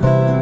Bye.